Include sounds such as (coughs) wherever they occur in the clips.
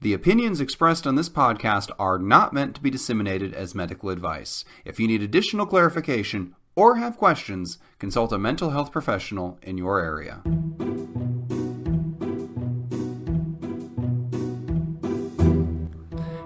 The opinions expressed on this podcast are not meant to be disseminated as medical advice. If you need additional clarification or have questions, consult a mental health professional in your area.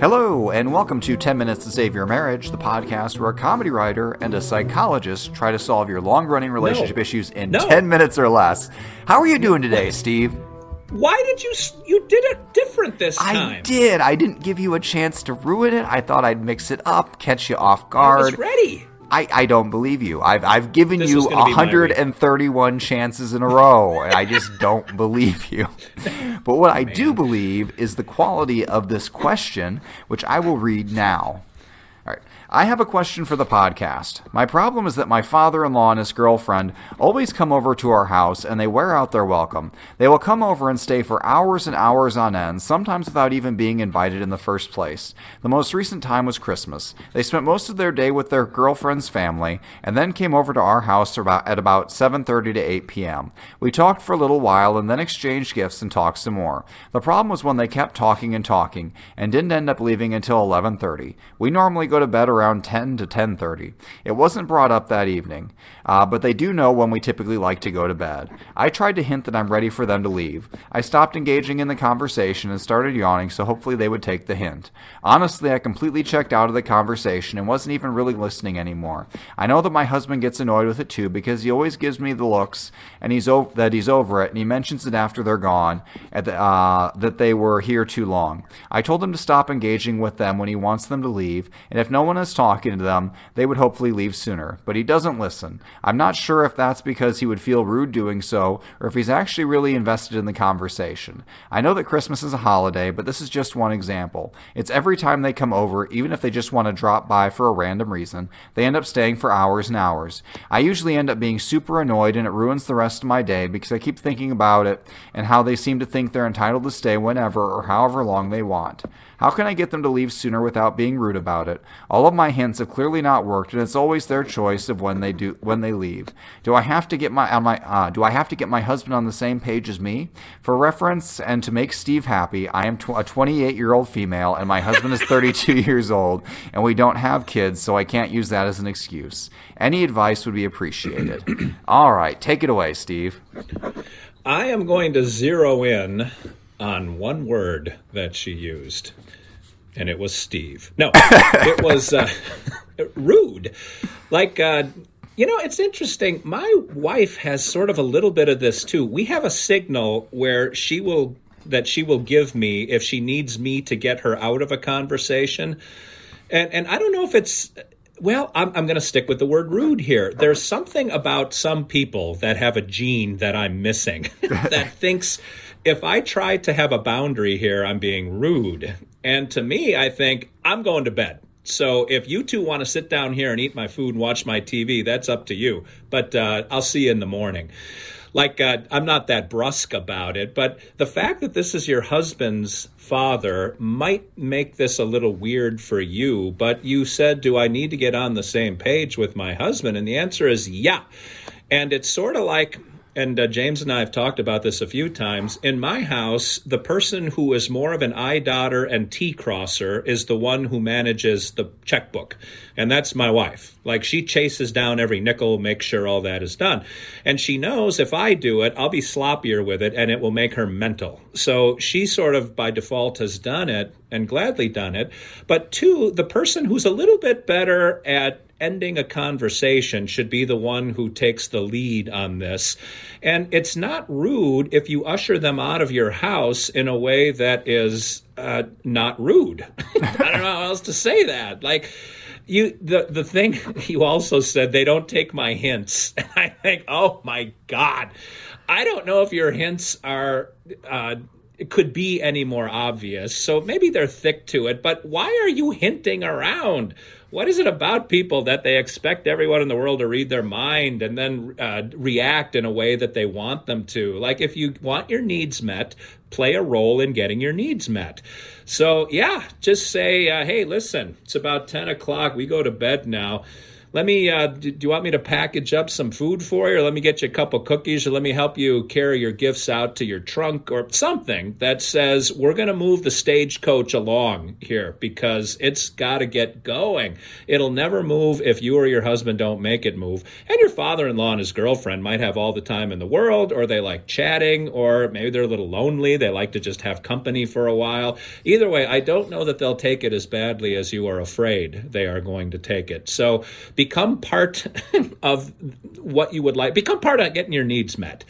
Hello, and welcome to 10 Minutes to Save Your Marriage, the podcast where a comedy writer and a psychologist try to solve your long running relationship No. issues in No. 10 minutes or less. How are you doing today, (laughs) Steve? Why did you you did it different this time? I did. I didn't give you a chance to ruin it. I thought I'd mix it up, catch you off guard. I was ready. I, I don't believe you. I've I've given This you was gonna be my week. 131 chances in a row, and I just (laughs) don't believe you. (laughs) But what I do believe is the quality of this question, which I will read now. All right. I have a question for the podcast. My problem is that my father in law and his girlfriend always come over to our house and they wear out their welcome. They will come over and stay for hours and hours on end, sometimes without even being invited in the first place. The most recent time was Christmas. They spent most of their day with their girlfriend's family and then came over to our house about, at about 7:30 to 8 p.m. We talked for a little while and then exchanged gifts and talked some more. The problem was when they kept talking and talking and didn't end up leaving until 11:30. We normally go to bed around 10 to 10:30. It wasn't brought up that evening, uh, but they do know when we typically like to go to bed. I tried to hint that I'm ready for them to leave. I stopped engaging in the conversation and started yawning, so hopefully they would take the hint. Honestly, I completely checked out of the conversation and wasn't even really listening anymore. I know that my husband gets annoyed with it too because he always gives me the looks and he's o- that he's over it, and he mentions it after they're gone the, uh, that they were here too long. I told him to stop engaging with them when he wants them to leave, and if no one talking to them, they would hopefully leave sooner. But he doesn't listen. I'm not sure if that's because he would feel rude doing so, or if he's actually really invested in the conversation. I know that Christmas is a holiday, but this is just one example. It's every time they come over, even if they just want to drop by for a random reason, they end up staying for hours and hours. I usually end up being super annoyed, and it ruins the rest of my day because I keep thinking about it and how they seem to think they're entitled to stay whenever or however long they want. How can I get them to leave sooner without being rude about it? All of my hints have clearly not worked, and it's always their choice of when they do when they leave. Do I have to get my on my uh, do I have to get my husband on the same page as me? For reference and to make Steve happy, I am tw- a 28 year old female, and my husband is 32 (laughs) years old, and we don't have kids, so I can't use that as an excuse. Any advice would be appreciated. (clears throat) All right, take it away, Steve. I am going to zero in on one word that she used, and it was Steve. No, (coughs) it was uh, (laughs) rude. Like, uh, you know, it's interesting. My wife has sort of a little bit of this too. We have a signal where she will that she will give me if she needs me to get her out of a conversation. And and I don't know if it's well, I'm, I'm going to stick with the word rude here. There's something about some people that have a gene that I'm missing (laughs) that thinks if I try to have a boundary here, I'm being rude. And to me, I think I'm going to bed. So if you two want to sit down here and eat my food and watch my TV, that's up to you. But uh, I'll see you in the morning like uh, I'm not that brusque about it, but the fact that this is your husband's father might make this a little weird for you. But you said, Do I need to get on the same page with my husband? And the answer is yeah. And it's sort of like, and uh, James and I have talked about this a few times. In my house, the person who is more of an I dotter and T crosser is the one who manages the checkbook. And that's my wife. Like she chases down every nickel, makes sure all that is done. And she knows if I do it, I'll be sloppier with it and it will make her mental. So she sort of by default has done it and gladly done it. But two, the person who's a little bit better at ending a conversation should be the one who takes the lead on this. And it's not rude if you usher them out of your house in a way that is uh, not rude. (laughs) I don't know how else to say that. Like, you the the thing (laughs) you also said they don't take my hints (laughs) i think oh my god i don't know if your hints are uh it could be any more obvious. So maybe they're thick to it but why are you hinting around? What is it about people that they expect everyone in the world to read their mind and then uh, react in a way that they want them to? Like if you want your needs met play a role in getting your needs met. So yeah just say uh, hey listen it's about 10 o'clock. We go to bed now let me uh, do, do you want me to package up some food for you? Or let me get you a couple cookies or let me help you carry your gifts out to your trunk or something that says we're going to move the stagecoach along here because it's got to get going. It'll never move if you or your husband don't make it move. And your father-in-law and his girlfriend might have all the time in the world or they like chatting or maybe they're a little lonely they like to just have company for a while. Either way i don't know that they'll take it as badly as you are afraid they are going to take it. So become part (laughs) of what you would like, become part of getting your needs met.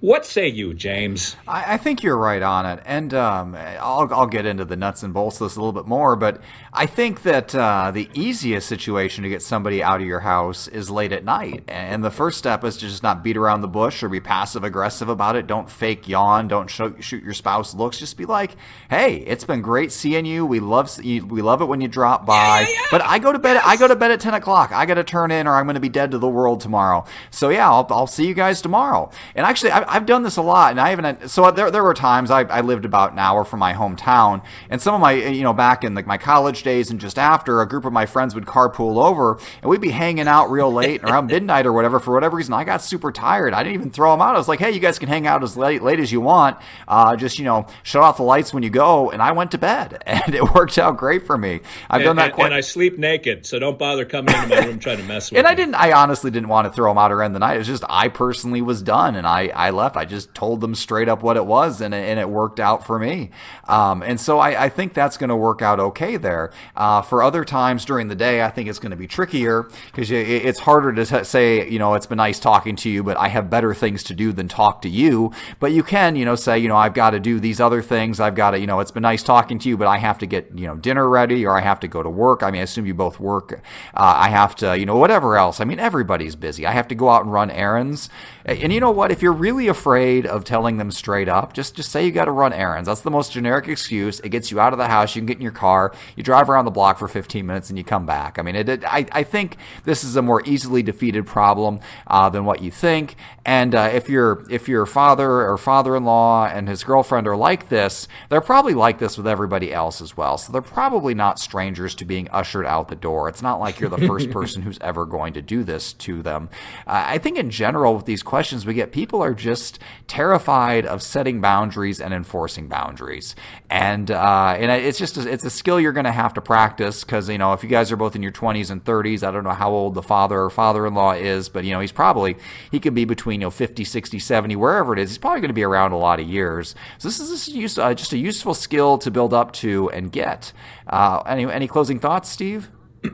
What say you, James? I, I think you're right on it, and um, I'll, I'll get into the nuts and bolts of this a little bit more. But I think that uh, the easiest situation to get somebody out of your house is late at night, and the first step is to just not beat around the bush or be passive aggressive about it. Don't fake yawn. Don't show, shoot your spouse looks. Just be like, "Hey, it's been great seeing you. We love we love it when you drop by." Yeah, yeah, yeah. But I go to bed. Yes. I go to bed at ten o'clock. I got to turn in, or I'm going to be dead to the world tomorrow. So yeah, I'll, I'll see you guys tomorrow. And actually, I, I've done this a lot, and I haven't. So there, there were times I, I lived about an hour from my hometown, and some of my, you know, back in like my college days and just after, a group of my friends would carpool over, and we'd be hanging out real late around midnight or whatever. For whatever reason, I got super tired. I didn't even throw them out. I was like, hey, you guys can hang out as late, late as you want. Uh, just you know, shut off the lights when you go, and I went to bed, (laughs) and it worked out great for me. I've done and, that and- quite. and I sleep naked, so don't bother coming into my room trying to mess (laughs) with And me. I didn't. I honestly didn't want to throw them out or end the night. It was just I personally was done, and I I left. I just told them straight up what it was, and it, and it worked out for me. Um, and so I, I think that's going to work out okay there. Uh, for other times during the day, I think it's going to be trickier because it's harder to t- say, you know, it's been nice talking to you, but I have better things to do than talk to you. But you can, you know, say, you know, I've got to do these other things. I've got to, you know, it's been nice talking to you, but I have to get, you know, dinner ready or I have to go to work. I mean, I assume you both work. Uh, I have to, you know, whatever else. I mean, everybody's busy. I have to go out and run errands. And you know what? If you're really afraid of telling them straight up, just just say you got to run errands. That's the most generic excuse. It gets you out of the house. You can get in your car. You drive around the block for 15 minutes and you come back. I mean, it, it, I I think this is a more easily defeated problem uh, than what you think. And uh, if your if your father or father-in-law and his girlfriend are like this, they're probably like this with everybody else as well. So they're probably not strangers to being ushered out the door. It's not like you're the first (laughs) person who's ever going to do this to them. Uh, I think in general with these questions we get, people are just terrified of setting boundaries and enforcing boundaries. And uh, and it's just a, it's a skill you're going to have to practice because you know if you guys are both in your 20s and 30s, I don't know how old the father or father-in-law is, but you know he's probably he could be between you know 50, 60, 70, wherever it is. He's probably going to be around a lot of years. So this is just, use, uh, just a useful skill to build up to and get. Uh, any any closing thoughts, Steve? (clears throat)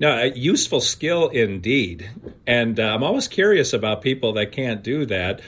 No, a useful skill indeed. And uh, I'm always curious about people that can't do that.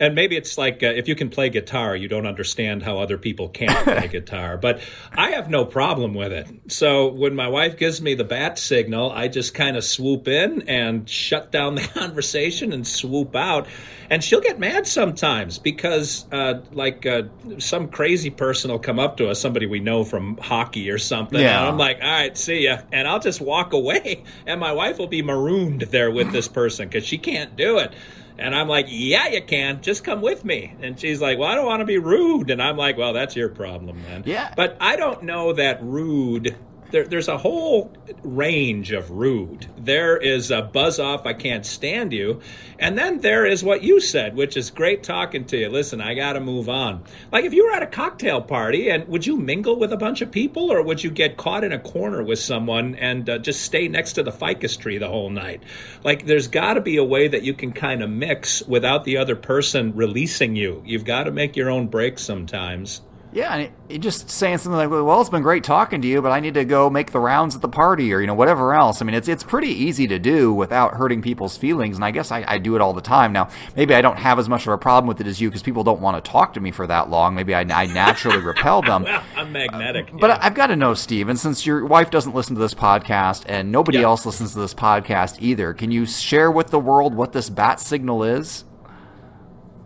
And maybe it's like uh, if you can play guitar, you don't understand how other people can't (laughs) play guitar. But I have no problem with it. So when my wife gives me the bat signal, I just kind of swoop in and shut down (laughs) the conversation and swoop out. And she'll get mad sometimes because, uh, like, uh, some crazy person will come up to us, somebody we know from hockey or something. Yeah. And I'm like, all right, see ya. And I'll just walk away. And my wife will be marooned there with this person because she can't do it. And I'm like, yeah, you can. Just come with me. And she's like, well, I don't want to be rude. And I'm like, well, that's your problem man. Yeah. But I don't know that rude. There, there's a whole range of rude. There is a buzz off, I can't stand you. And then there is what you said, which is great talking to you. Listen, I got to move on. Like if you were at a cocktail party, and would you mingle with a bunch of people, or would you get caught in a corner with someone and uh, just stay next to the ficus tree the whole night? Like there's got to be a way that you can kind of mix without the other person releasing you. You've got to make your own breaks sometimes. Yeah, and it, it just saying something like, "Well, it's been great talking to you, but I need to go make the rounds at the party," or you know, whatever else. I mean, it's it's pretty easy to do without hurting people's feelings, and I guess I, I do it all the time. Now, maybe I don't have as much of a problem with it as you because people don't want to talk to me for that long. Maybe I, I naturally (laughs) repel them. Well, I'm magnetic. But yeah. I've got to know, Steven, since your wife doesn't listen to this podcast and nobody Yeah. else listens to this podcast either, can you share with the world what this bat signal is?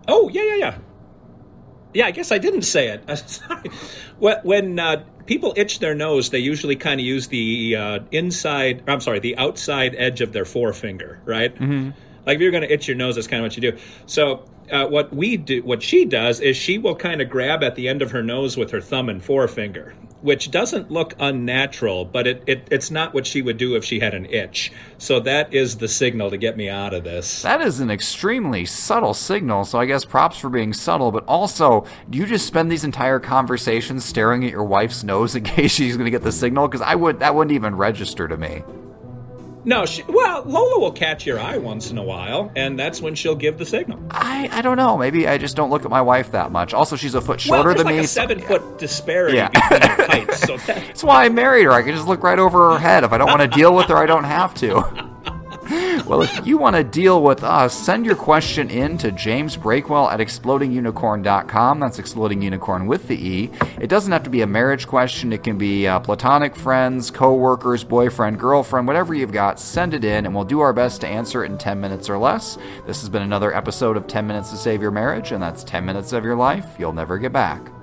Oh yeah, yeah, yeah. Yeah, I guess I didn't say it. (laughs) When, when uh, people itch their nose, they usually kind of use the uh, inside. I'm sorry, the outside edge of their forefinger, right? Mm-hmm. Like if you're going to itch your nose, that's kind of what you do. So uh, what we do, what she does, is she will kind of grab at the end of her nose with her thumb and forefinger, which doesn't look unnatural, but it, it, it's not what she would do if she had an itch. So that is the signal to get me out of this. That is an extremely subtle signal, so I guess props for being subtle, but also, do you just spend these entire conversations staring at your wife's nose in (laughs) case she's going to get the signal? Because I would that wouldn't even register to me. No, she, well, Lola will catch your eye once in a while, and that's when she'll give the signal. I, I don't know. Maybe I just don't look at my wife that much. Also, she's a foot shorter well, than like me. a so- seven foot disparity Yeah. between (laughs) heights. So that, That's why I married her. I can just look right over her head. If I don't want to deal with her, I don't have to. Well, if you want to deal with us, send your question in to James Breakwell at explodingunicorn.com. That's exploding unicorn with the E. It doesn't have to be a marriage question. It can be uh, platonic friends, co-workers, boyfriend, girlfriend, whatever you've got. Send it in, and we'll do our best to answer it in 10 minutes or less. This has been another episode of 10 Minutes to Save Your Marriage, and that's 10 minutes of your life you'll never get back.